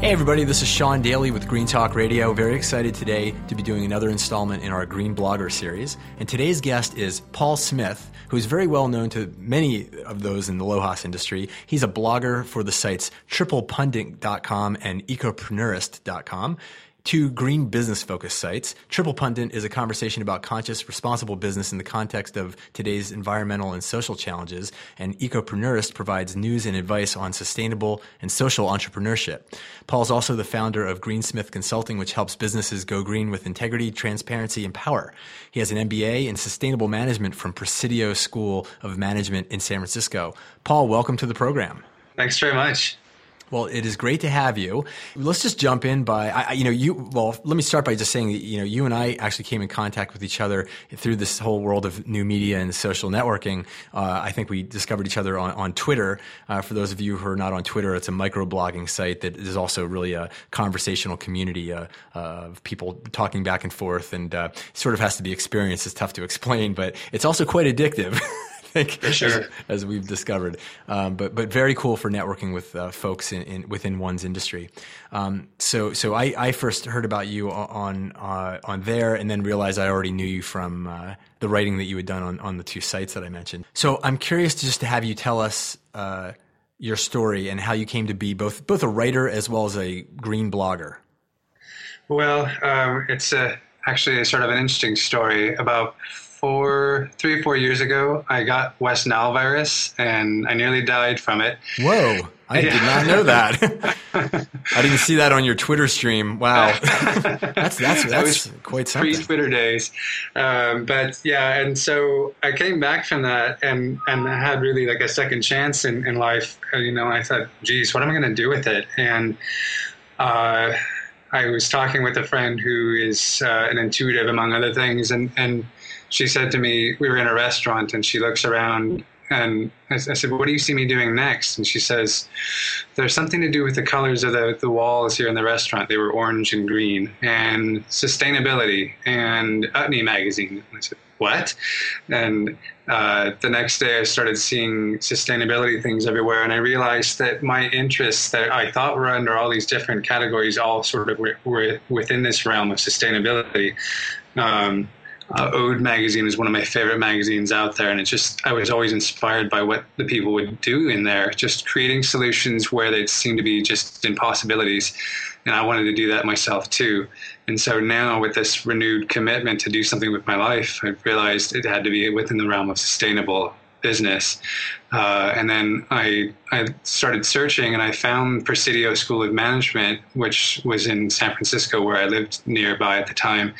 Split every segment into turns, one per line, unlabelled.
Hey, everybody, this is Sean Daily with Green Talk Radio. Very excited today to be doing another installment in our Green Blogger series. And today's guest is Paul Smith, who is very well known to many of those in the LOHAS industry. He's a blogger for the sites triplepundit.com and ecopreneurist.com two green business focused sites. Triple Pundit is a conversation about conscious, responsible business in the context of today's environmental and social challenges, and Ecopreneurist provides news and advice on sustainable and social entrepreneurship. Paul is also the founder of Greensmith Consulting, which helps businesses go green with integrity, transparency, and power. He has an MBA in sustainable management from Presidio School of Management in San Francisco. Paul, welcome to the program.
Thanks very much.
Well, it is great to have you. Let's just jump in by, I, you know, you, well, let me start by just saying that, you know, you and I actually came in contact with each other through this whole world of new media and social networking. Uh, I think we discovered each other on, on Twitter. Uh, for those of you who are not on Twitter, it's a microblogging site that is also really a conversational community uh, of people talking back and forth and uh, sort of has to be experienced. It's tough to explain, but it's also quite addictive. think,
sure.
as, as, we've discovered. Um, but but very cool for networking with uh, folks in, in, within one's industry. Um, so so I, I first heard about you on uh, on there, and then realized I already knew you from uh, the writing that you had done on on the two sites that I mentioned. So I'm curious to just to have you tell us. Uh, your story and how you came to be both both a writer as well as a green blogger.
Well, um, it's a, actually a sort of an interesting story. About four, three or four years ago, I got West Nile virus, and I nearly died from it.
Whoa! I yeah. did not know that. I didn't see that on your Twitter stream. Wow, that's that's that's quite something.
Pre Twitter days, um, but yeah, and so I came back from that, and and I had really like a second chance in in life. Uh, you know, I thought, geez, what am I going to do with it? And uh, I was talking with a friend who is uh, an intuitive, among other things, and and she said to me, we were in a restaurant, and she looks around, and I, I, said, "What do you see me doing next?" And she says, "There's something to do with the colors of the the walls here in the restaurant. They were orange and green, and sustainability, and Utne magazine." And I said, "What?" And uh, the next day, I started seeing sustainability things everywhere, and I realized that my interests that I thought were under all these different categories all sort of were, were within this realm of sustainability. Um, uh, Ode magazine is one of my favorite magazines out there, and it's just I was always inspired by what the people would do in there, just creating solutions where they seem to be just impossibilities, and I wanted to do that myself too. And so now, with this renewed commitment to do something with my life, I realized it had to be within the realm of sustainable business. Uh, and then I, I started searching and I found Presidio School of Management, which was in San Francisco, where I lived nearby at the time.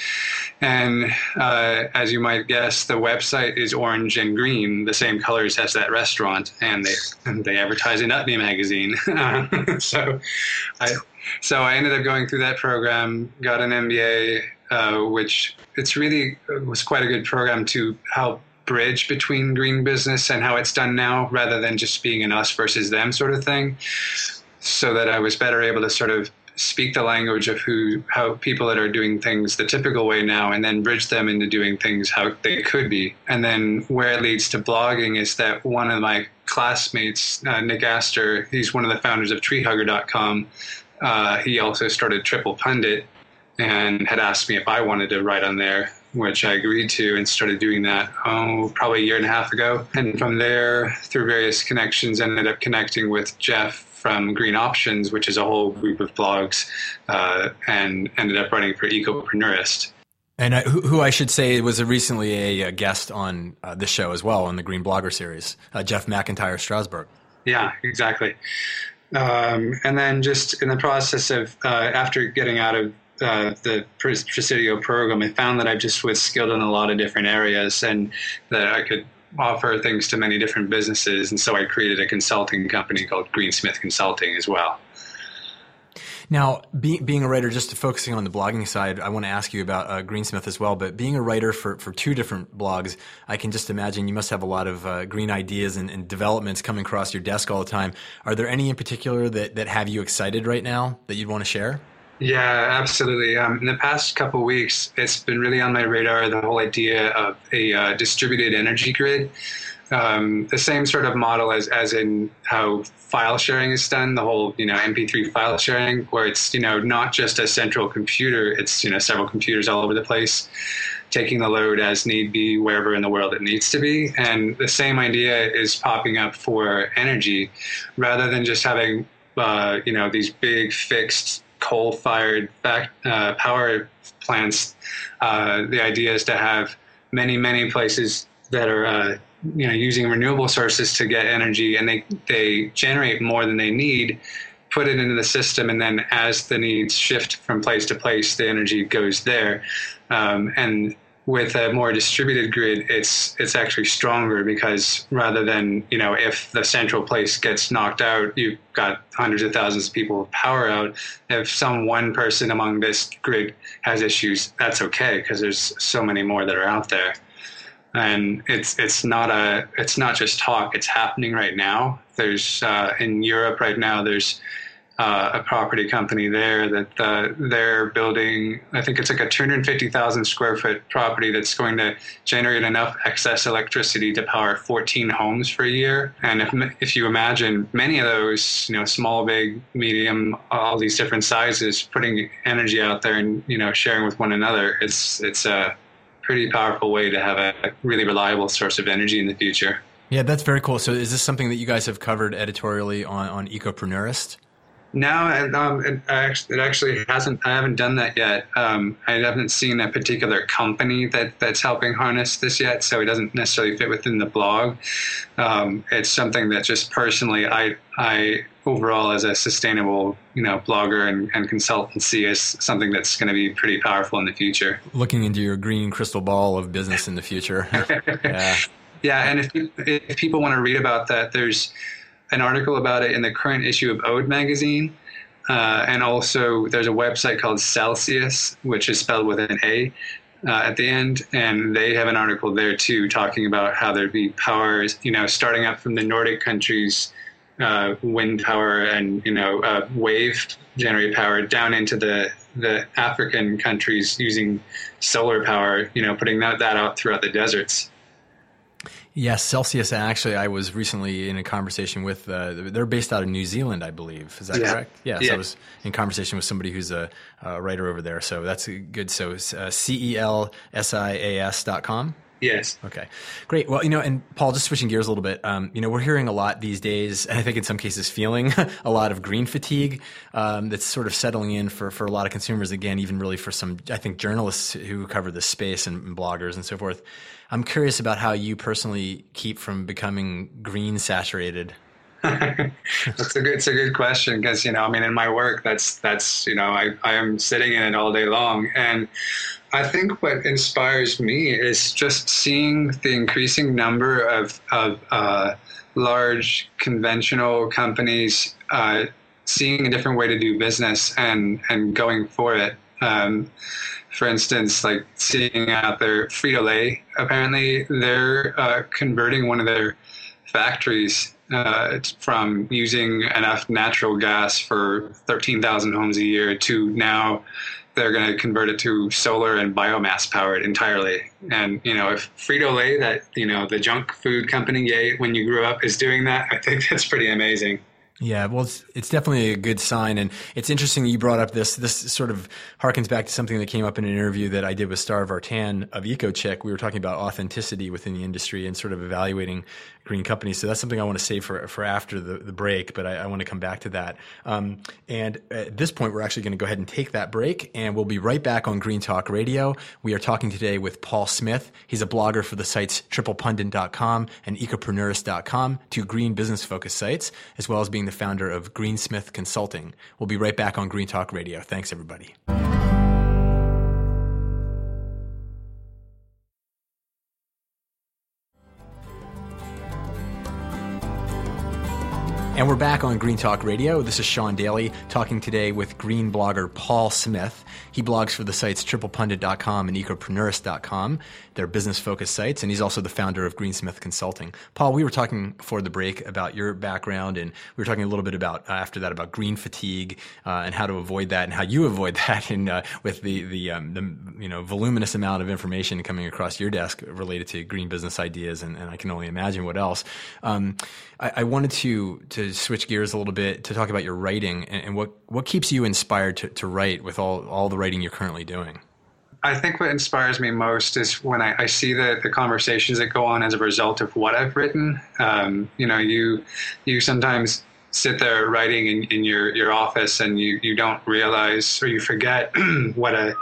And uh, as you might guess, the website is orange and green, the same colors as that restaurant, and they and they advertise in Utne magazine. so, I so I ended up going through that program, got an MBA, uh, which it's really was quite a good program to help bridge between green business and how it's done now rather than just being an us versus them sort of thing so that I was better able to sort of speak the language of who how people that are doing things the typical way now and then bridge them into doing things how they could be. And then where it leads to blogging is that one of my classmates uh, Nick Aster he's one of the founders of treehugger.com uh, he also started triple pundit and had asked me if i wanted to write on there which I agreed to and started doing that, oh, probably a year and a half ago. And from there, through various connections, ended up connecting with Jeff from Green Options, which is a whole group of blogs, uh, and ended up running for Ecopreneurist.
And uh, who, who, I should say was a recently a, a guest on uh, this show as well on the Green Blogger series, uh, Jeff McIntyre Strasburg.
Yeah, exactly. Um, and then just in the process of uh, after getting out of uh, the Presidio program, I found that I just was skilled in a lot of different areas and that I could offer things to many different businesses. And so I created a consulting company called Greensmith Consulting as well.
Now, be, being a writer, just focusing on the blogging side, I want to ask you about uh, Greensmith as well. But being a writer for, for two different blogs, I can just imagine you must have a lot of uh, green ideas and, and, developments coming across your desk all the time. Are there any in particular that, that have you excited right now that you'd want to share?
Yeah, absolutely. Um, in the past couple weeks, it's been really on my radar the whole idea of a uh, distributed energy grid um, the same sort of model as, as in how file sharing is done, the whole, you know, MP3 file sharing, where it's, you know, not just a central computer, it's, you know, several computers all over the place, taking the load as need be wherever in the world it needs to be. And the same idea is popping up for energy rather than just having, uh, you know, these big fixed coal fired uh, power plants. Uh, the idea is to have many, many places that are uh, you know using renewable sources to get energy and they they generate more than they need put it into the system and then as the needs shift from place to place the energy goes there um, and with a more distributed grid it's it's actually stronger because rather than you know if the central place gets knocked out you've got hundreds of thousands of people with power out if some one person among this grid has issues that's okay because there's so many more that are out there and it's it's not a it's not just talk. It's happening right now. There's uh, in Europe right now. There's uh, a property company there that uh, they're building. I think it's like a 250,000 square foot property that's going to generate enough excess electricity to power 14 homes for a year. And if if you imagine many of those, you know, small, big, medium, all these different sizes, putting energy out there and you know sharing with one another, it's it's a pretty powerful way to have a really reliable source of energy in the future.
Yeah, that's very cool. So, is this something that you guys have covered editorially on, on Ecopreneurist?
No, um, it, it, actually hasn't. I haven't done that yet. Um, I haven't seen a particular company that, that's helping harness this yet, so it doesn't necessarily fit within the blog. Um, it's something that just personally, I, I overall as a sustainable, you know, blogger and, and consultancy is something that's going to be pretty powerful in the future.
Looking into your green crystal ball of business in the future.
yeah. Yeah, and if if people want to read about that, there's an article about it in the current issue of Ode magazine. Uh, and also, there's a website called Celsias, which is spelled with an A uh, at the end. And they have an article there too, talking about how there'd be powers, you know, starting up from the Nordic countries, uh, wind power and, you know, uh, wave generated power down into the, the African countries using solar power, you know, putting that, that out throughout the deserts.
Yes, Celsias. Actually, I was recently in a conversation with. Uh, they're based out of New Zealand, I believe. Is that yeah. correct? Yes, yeah. I was in conversation with somebody who's a, a writer over there. So that's good. So uh, C E L S I A S dot com.
Yes.
Okay. Great. Well, you know, and Paul, just switching gears a little bit, um, you know, we're hearing a lot these days, and I think in some cases feeling a lot of green fatigue um, that's sort of settling in for, for a lot of consumers. Again, even really for some, I think, journalists who cover this space and, and bloggers and so forth. I'm curious about how you personally keep from becoming green saturated.
That's a good, it's a good question because you know, I mean, in my work, that's that's you know, I I am sitting in it all day long, and I think what inspires me is just seeing the increasing number of of uh, large conventional companies uh, seeing a different way to do business and and going for it. Um, for instance, like seeing out there, Frito Lay, apparently they're uh, converting one of their factories uh, from using enough natural gas for 13,000 homes a year to now they're going to convert it to solar and biomass powered entirely. And, you know, if Frito Lay, that, you know, the junk food company, yay, when you grew up, is doing that, I think that's pretty amazing.
Yeah, well, it's, it's definitely a good sign, and it's interesting you brought up this. This sort of harkens back to something that came up in an interview that I did with Starre Vartan of EcoChick. We were talking about authenticity within the industry and sort of evaluating green companies. So that's something I want to save for for after the, the break, but I, I want to come back to that. Um, and at this point, we're actually going to go ahead and take that break, and we'll be right back on Green Talk Radio. We are talking today with Paul Smith. He's a blogger for the sites triplepundit.com and ecopreneurist.com, two green business focused sites, as well as being the founder of Greensmith Consulting. We'll be right back on Green Talk Radio. Thanks, everybody. And we're back on Green Talk Radio. This is Sean Daily talking today with green blogger Paul Smith. He blogs for the sites triplepundit.com and ecopreneurist.com, their business focused sites, and he's also the founder of Greensmith Consulting. Paul, we were talking before the break about your background, and we were talking a little bit about uh, after that about green fatigue uh, and how to avoid that and how you avoid that and uh, with the the, um, the you know voluminous amount of information coming across your desk related to green business ideas, and, and I can only imagine what else. Um, I, I wanted to to switch gears a little bit to talk about your writing and, and what what keeps you inspired to, to write with all all the writing you're currently doing.
I think what inspires me most is when I, I, see the, the conversations that go on as a result of what I've written. Um, you know, you you sometimes sit there writing in, in, your, your office and you, you don't realize or you forget what a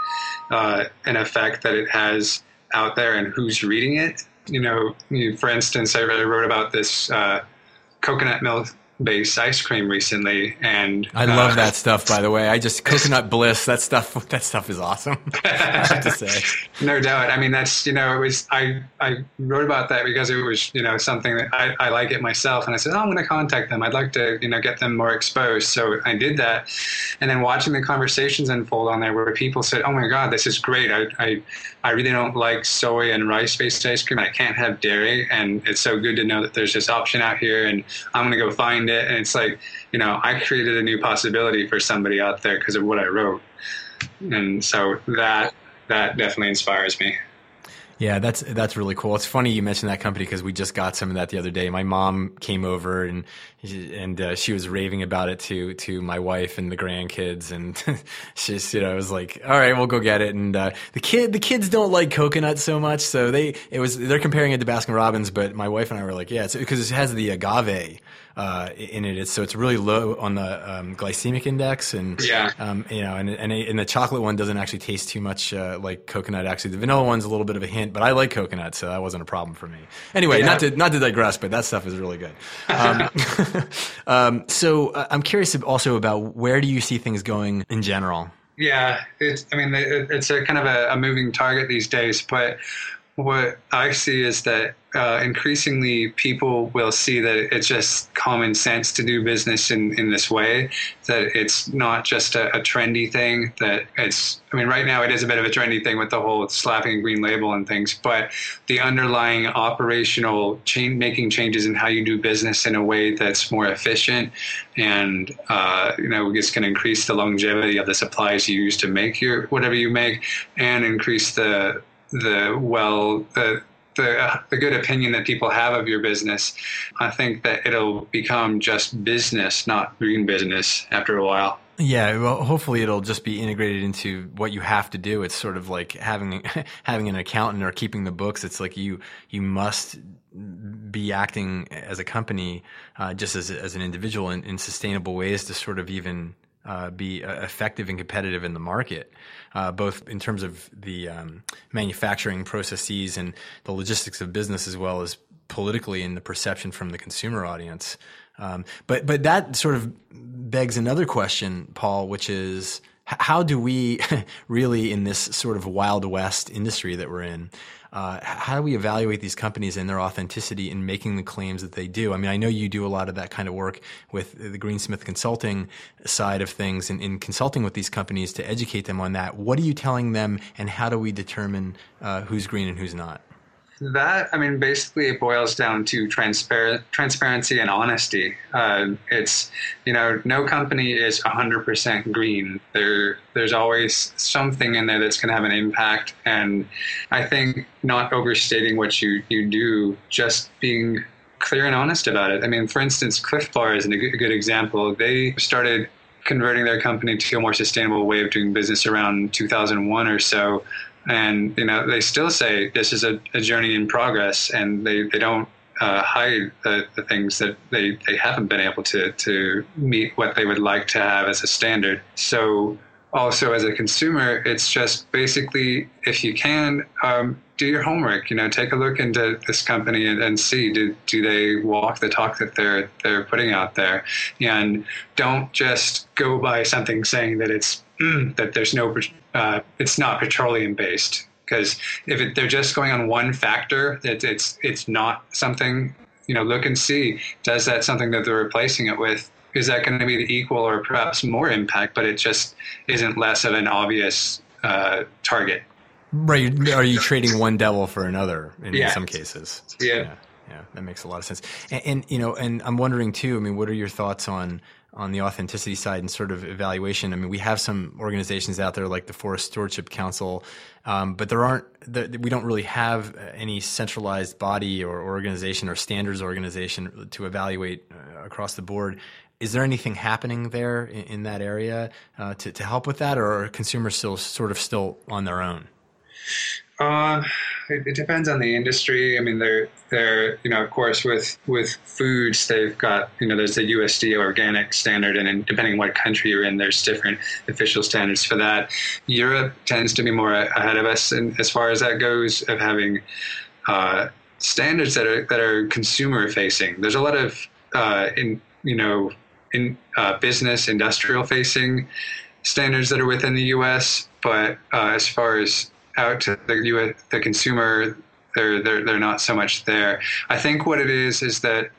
uh, an effect that it has out there and who's reading it. You know, you, for instance, I wrote about this uh, coconut milk based ice cream recently and
I love uh, that stuff by the way. I just coconut bliss, that stuff that stuff is awesome. I have to say.
No doubt. I mean that's you know, it was I I wrote about that because it was, you know, something that I, I like it myself and I said, Oh, I'm gonna contact them. I'd like to, you know, get them more exposed. So I did that. And then watching the conversations unfold on there where people said, Oh my god, this is great. I I, I really don't like soy and rice based ice cream. I can't have dairy and it's so good to know that there's this option out here and I'm gonna go find it and it's like you know i created a new possibility for somebody out there because of what i wrote and so that that definitely inspires me
yeah, that's that's really cool. It's funny you mentioned that company because we just got some of that the other day. My mom came over and and uh, she was raving about it to to my wife and the grandkids, and she's you know I was like, all right, we'll go get it. And uh, the kid the kids don't like coconut so much, so they it was they're comparing it to Baskin Robbins, but my wife and I were like, yeah, because it has the agave uh, in it. It's, so it's really low on the um, glycemic index, and
yeah,
um, you know, and, and and the chocolate one doesn't actually taste too much uh, like coconut. Actually, the vanilla one's a little bit of a hint, but I like coconut, so that wasn't a problem for me. Anyway, yeah. not to not to digress, but that stuff is really good. Um, um, so uh, I'm curious also about where do you see things going in general.
Yeah, it's. I mean, it's a kind of a, a moving target these days, but what I see is that uh, increasingly people will see that it's just common sense to do business in, in this way, that it's not just a, a, trendy thing, that it's, I mean, right now it is a bit of a trendy thing with the whole slapping a green label and things, but the underlying operational change, making changes in how you do business in a way that's more efficient and, uh, you know, it's going to increase the longevity of the supplies you use to make your, whatever you make and increase the, the well the the, the good opinion that people have of your business, I think that it'll become just business, not green business after a while.
Yeah, well, hopefully it'll just be integrated into what you have to do. It's sort of like having having an accountant or keeping the books. It's like you you must be acting as a company, uh, just as as an individual in, in sustainable ways to sort of even uh, be uh, effective and competitive in the market, uh, both in terms of the um, manufacturing processes and the logistics of business, as well as politically in the perception from the consumer audience. Um, but but that sort of begs another question, Paul, which is how do we really in this sort of wild west industry that we're in uh, how do we evaluate these companies and their authenticity in making the claims that they do? I mean, I know you do a lot of that kind of work with the Greensmith Consulting side of things and in consulting with these companies to educate them on that. What are you telling them, and how do we determine uh, who's green and who's not?
That, I mean, basically it boils down to transparent, transparency and honesty. Uh, it's, you know, no company is 100% green. There, there's always something in there that's going to have an impact. And I think not overstating what you, you do, just being clear and honest about it. I mean, for instance, Clif Bar is a good example. They started converting their company to a more sustainable way of doing business around 2001 or so. And, you know, they still say this is a, a journey in progress and they, they don't uh, hide the, the, things that they, they haven't been able to, to meet what they would like to have as a standard. So also as a consumer, it's just basically if you can um, do your homework. You know, take a look into this company and, and, see do do they walk the talk that they're they're putting out there, and don't just go by something saying that it's that there's no uh, it's not petroleum based. Because if it, they're just going on one factor, it, it's it's not something. You know, look and see does that something that they're replacing it with is that going to be the equal or perhaps more impact, but it just isn't less of an obvious uh, target.
Right. Are you trading one devil for another in,
yeah.
some cases?
Yeah. yeah.
yeah. that makes a lot of sense. And, and, you know, and I'm wondering too. I mean, what are your thoughts on on the authenticity side and sort of evaluation? I mean, we have some organizations out there like the Forest Stewardship Council, um, but there aren't. we don't really have any centralized body or organization or standards organization to evaluate uh, across the board. Is there anything happening there in, in that area uh, to, to help with that, or are consumers still sort of still on their own?
Uh, it, it, depends on the industry. I mean, they're they're you know, of course, with with foods, they've got you know, there's the USDA organic standard, and depending on what country you're in, there's different official standards for that. Europe tends to be more ahead of us, and as far as that goes, of having uh, standards that are that are consumer facing. There's a lot of uh, in you know in uh, business industrial facing standards that are within the U.S., but uh, as far as out to the the consumer, they're they're they're not so much there. I think what it is is that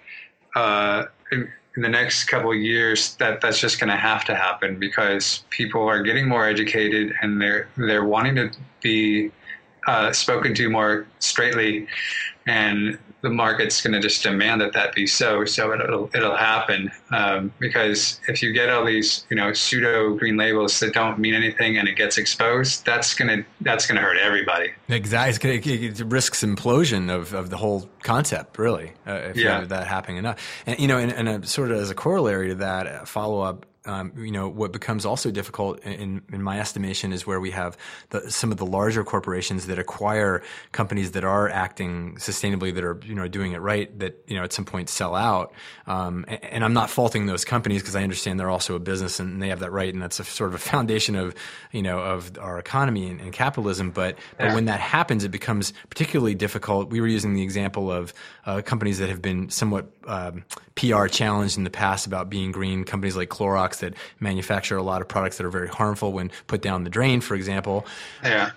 uh, in, in, the next couple of years, that that's just going to have to happen because people are getting more educated and they're they're wanting to be uh, spoken to more straightly, and the market's going to just demand that that be so. So it'll it'll happen um, because if you get all these you know pseudo green labels that don't mean anything and it gets exposed, that's gonna that's gonna hurt everybody.
Exactly, it, risks implosion of, of the whole concept, really. Uh, if yeah. you have that happening enough, and you know, and, and a, sort of as a corollary to that, follow up um, you know, what becomes also difficult in, in my estimation is where we have the, some of the larger corporations that acquire companies that are acting sustainably, that are, you know, doing it right, that, you know, at some point sell out. Um, and, and, I'm not faulting those companies because I understand they're also a business and they have that right. And that's a sort of a foundation of, you know, of our economy and, and capitalism. But, yeah. but when that happens, it becomes particularly difficult. We were using the example of uh, companies that have been somewhat um, PR challenged in the past about being green, companies like Clorox that manufacture a lot of products that are very harmful when put down the drain, for example.
Yeah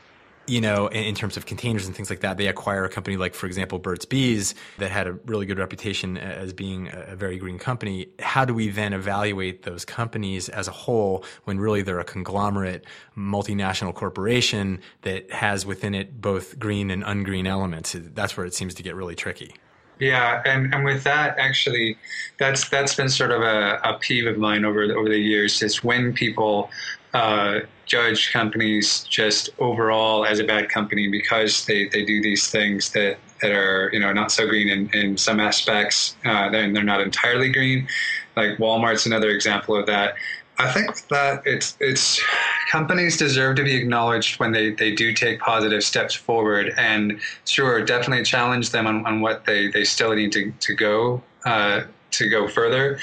you know, in, terms of containers and things like that, they acquire a company like, for example, Burt's Bees that had a really good reputation as being a very green company. How do we then evaluate those companies as a whole when really they're a conglomerate multinational corporation that has within it both green and ungreen elements? That's where it seems to get really tricky.
Yeah, and, and with that, actually, that's that's been sort of a, a peeve of mine over the, over the years. Is when people uh, judge companies just overall as a bad company because they, they do these things that, that are you know not so green in, in some aspects. Uh, they're, they're not entirely green. Like Walmart's another example of that. I think that it's it's companies deserve to be acknowledged when they, they do take positive steps forward and sure definitely challenge them on, on what they, they still need to, to go uh, to go further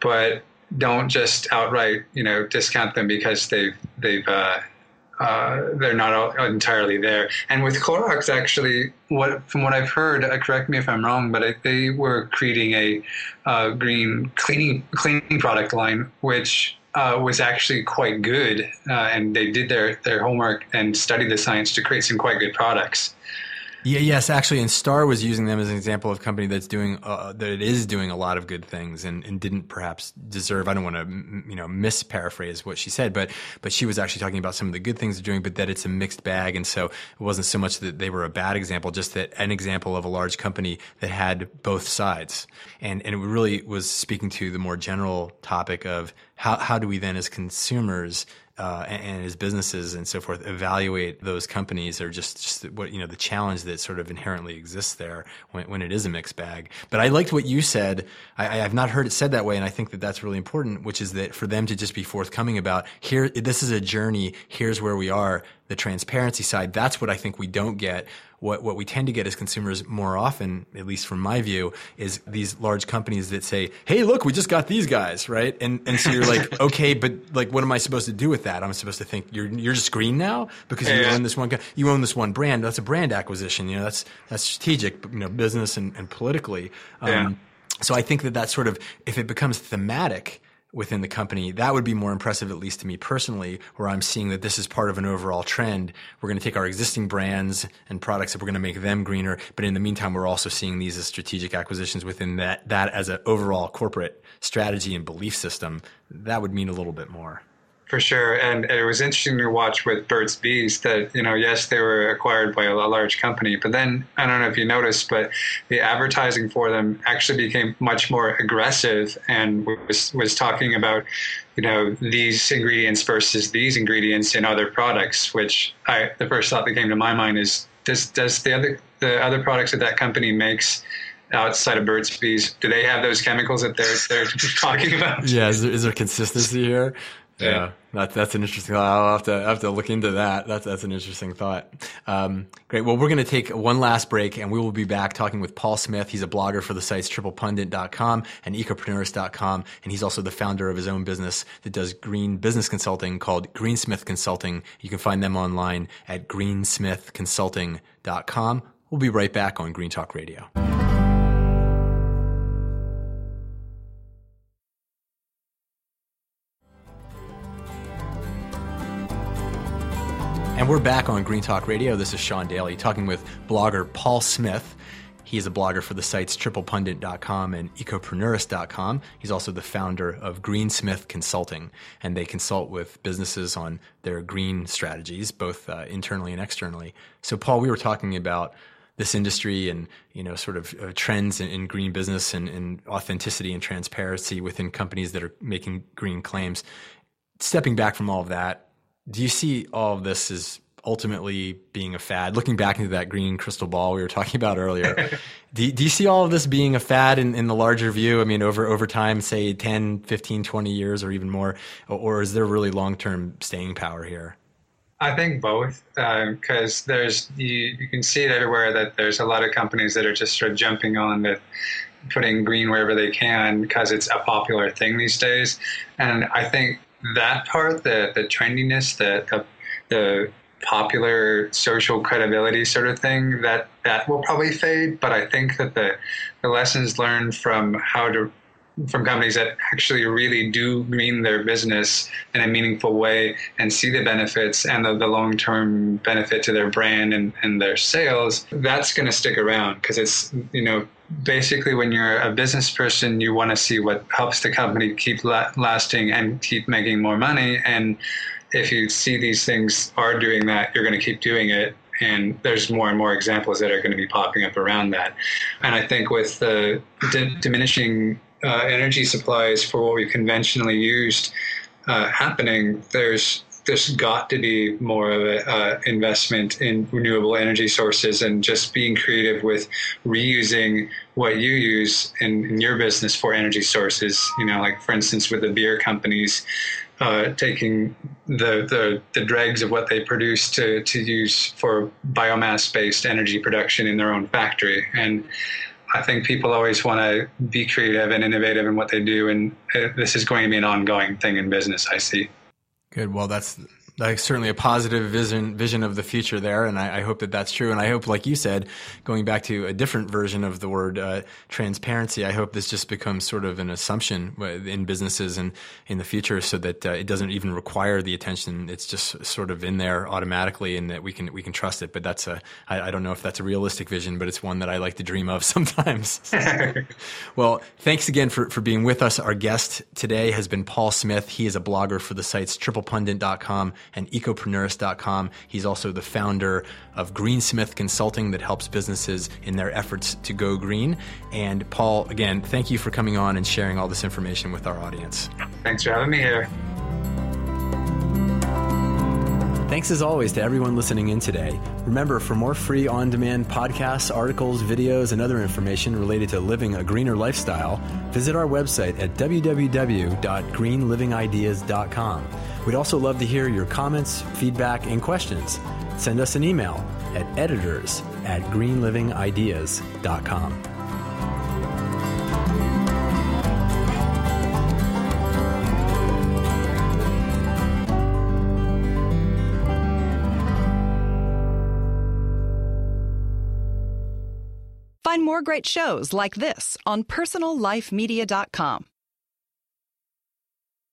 but don't just outright you know discount them because they've they've uh, uh, they're not entirely there. And with Clorox, actually, what from what I've heard, uh, correct me if I'm wrong, but they were creating a uh, green cleaning cleaning product line, which uh, was actually quite good, uh, and they did their their homework and studied the science to create some quite good products.
Yeah, yes, actually, and Starre was using them as an example of a company that's doing uh, that is doing a lot of good things and, and didn't perhaps deserve. I don't want to you know misparaphrase what she said, but but she was actually talking about some of the good things they're doing, but that it's a mixed bag, and so it wasn't so much that they were a bad example, just that an example of a large company that had both sides, and and it really was speaking to the more general topic of how how do we then as consumers uh, and, and, his businesses and so forth evaluate those companies or just, just what you know the challenge that sort of inherently exists there when, when it is a mixed bag. But I liked what you said. I, have not heard it said that way, and I think that that's really important. Which is that for them to just be forthcoming about here, this is a journey. Here's where we are. The transparency side. That's what I think we don't get what, what we tend to get as consumers more often, at least from my view, is these large companies that say, Hey, look, we just got these guys, right? And, and so you're like, okay, but like, what am I supposed to do with that? I'm supposed to think you're, you're just green now because you own this one, you own this one brand. That's a brand acquisition. You know, that's, that's strategic, you know, business and, and politically. Um, yeah. So I think that that sort of, if it becomes thematic, within the company, that would be more impressive, at least to me personally, where I'm seeing that this is part of an overall trend. We're going to take our existing brands and products and we're going to make them greener. But in the meantime, we're also seeing these as strategic acquisitions within that, that as an overall corporate strategy and belief system. That would mean a little bit more.
For sure, and it was interesting to watch with Burt's Bees that you know, yes, they were acquired by a, large company, but then I don't know if you noticed, but the advertising for them actually became much more aggressive and was was talking about you know these ingredients versus these ingredients in other products. Which I the first thought that came to my mind is does does the other the other products that that company makes outside of Burt's Bees, do they have those chemicals that they're they're talking about?
Yeah, is there, is there consistency here? Yeah, that's that's an interesting. I'll have to I'll have to look into that. That's that's an interesting thought. Um, great. Well, we're going to take one last break, and we will be back talking with Paul Smith. He's a blogger for the sites triplepundit.com and ecopreneurist.com, and he's also the founder of his own business that does green business consulting called Greensmith Consulting. You can find them online at greensmithconsulting.com. We'll be right back on Green Talk Radio. And we're back on Green Talk Radio. This is Sean Daily talking with blogger Paul Smith. He is a blogger for the sites triplepundit.com and ecopreneurist.com. He's also the founder of Greensmith Consulting, and they consult with businesses on their green strategies, both uh, internally and externally. So, Paul, we were talking about this industry and you know sort of uh, trends in, in, green business and, and authenticity and transparency within companies that are making green claims. Stepping back from all of that, do you see all of this as ultimately being a fad? Looking back into that green crystal ball we were talking about earlier, do, do you see all of this being a fad in, in the larger view? I mean, over, over time, say 10, 15, 20 years or even more, or is there really long-term staying power here?
I think both, because uh, there's you, you can see it everywhere that there's a lot of companies that are just sort of jumping on that putting green wherever they can because it's a popular thing these days. And I think that part, the the trendiness, the the, the popular social credibility sort of thing that that will probably fade. But i think that the the lessons learned from how to from companies that actually really do green their business in a meaningful way and see the benefits and the, the long-term benefit to their brand and, and their sales that's going to stick around because it's you know basically when you're a business person you want to see what helps the company keep la- lasting and keep making more money. And if you see these things are doing that you're going to keep doing it. And there's more and more examples that are going to be popping up around that. And i think with the d- diminishing uh, energy supplies for what we conventionally used uh, happening there's there's got to be more of an uh, investment in renewable energy sources and just being creative with reusing what you use in, in your business for energy sources. You know, like for instance, with the beer companies. Uh, taking the, the, the dregs of what they produce to, to use for biomass based energy production in their own factory. And I think people always want to be creative and innovative in what they do. And uh, this is going to be an ongoing thing in business, I see.
Good. Well, that's that's certainly a positive vision vision of the future there, and I, I, hope that that's true. And I hope, like you said, going back to a different version of the word uh, transparency, I hope this just becomes sort of an assumption in businesses and in the future, so that uh, it doesn't even require the attention. It's just sort of in there automatically, and that we can we can trust it. But that's a I, I don't know if that's a realistic vision, but it's one that I like to dream of sometimes. well, thanks again for for being with us. Our guest today has been Paul Smith. He is a blogger for the sites triplepundit.com and ecopreneurist.com. He's also the founder of Greensmith Consulting that helps businesses in their efforts to go green. And Paul, again, thank you for coming on and sharing all this information with our audience.
Thanks for having me here.
Thanks as always to everyone listening in today. Remember, for more free on demand podcasts, articles, videos, and other information related to living a greener lifestyle, visit our website at www.greenlivingideas.com. We'd also love to hear your comments, feedback, and questions. Send us an email at editors at greenlivingideas.com.
Find more great shows like this on personallifemedia.com.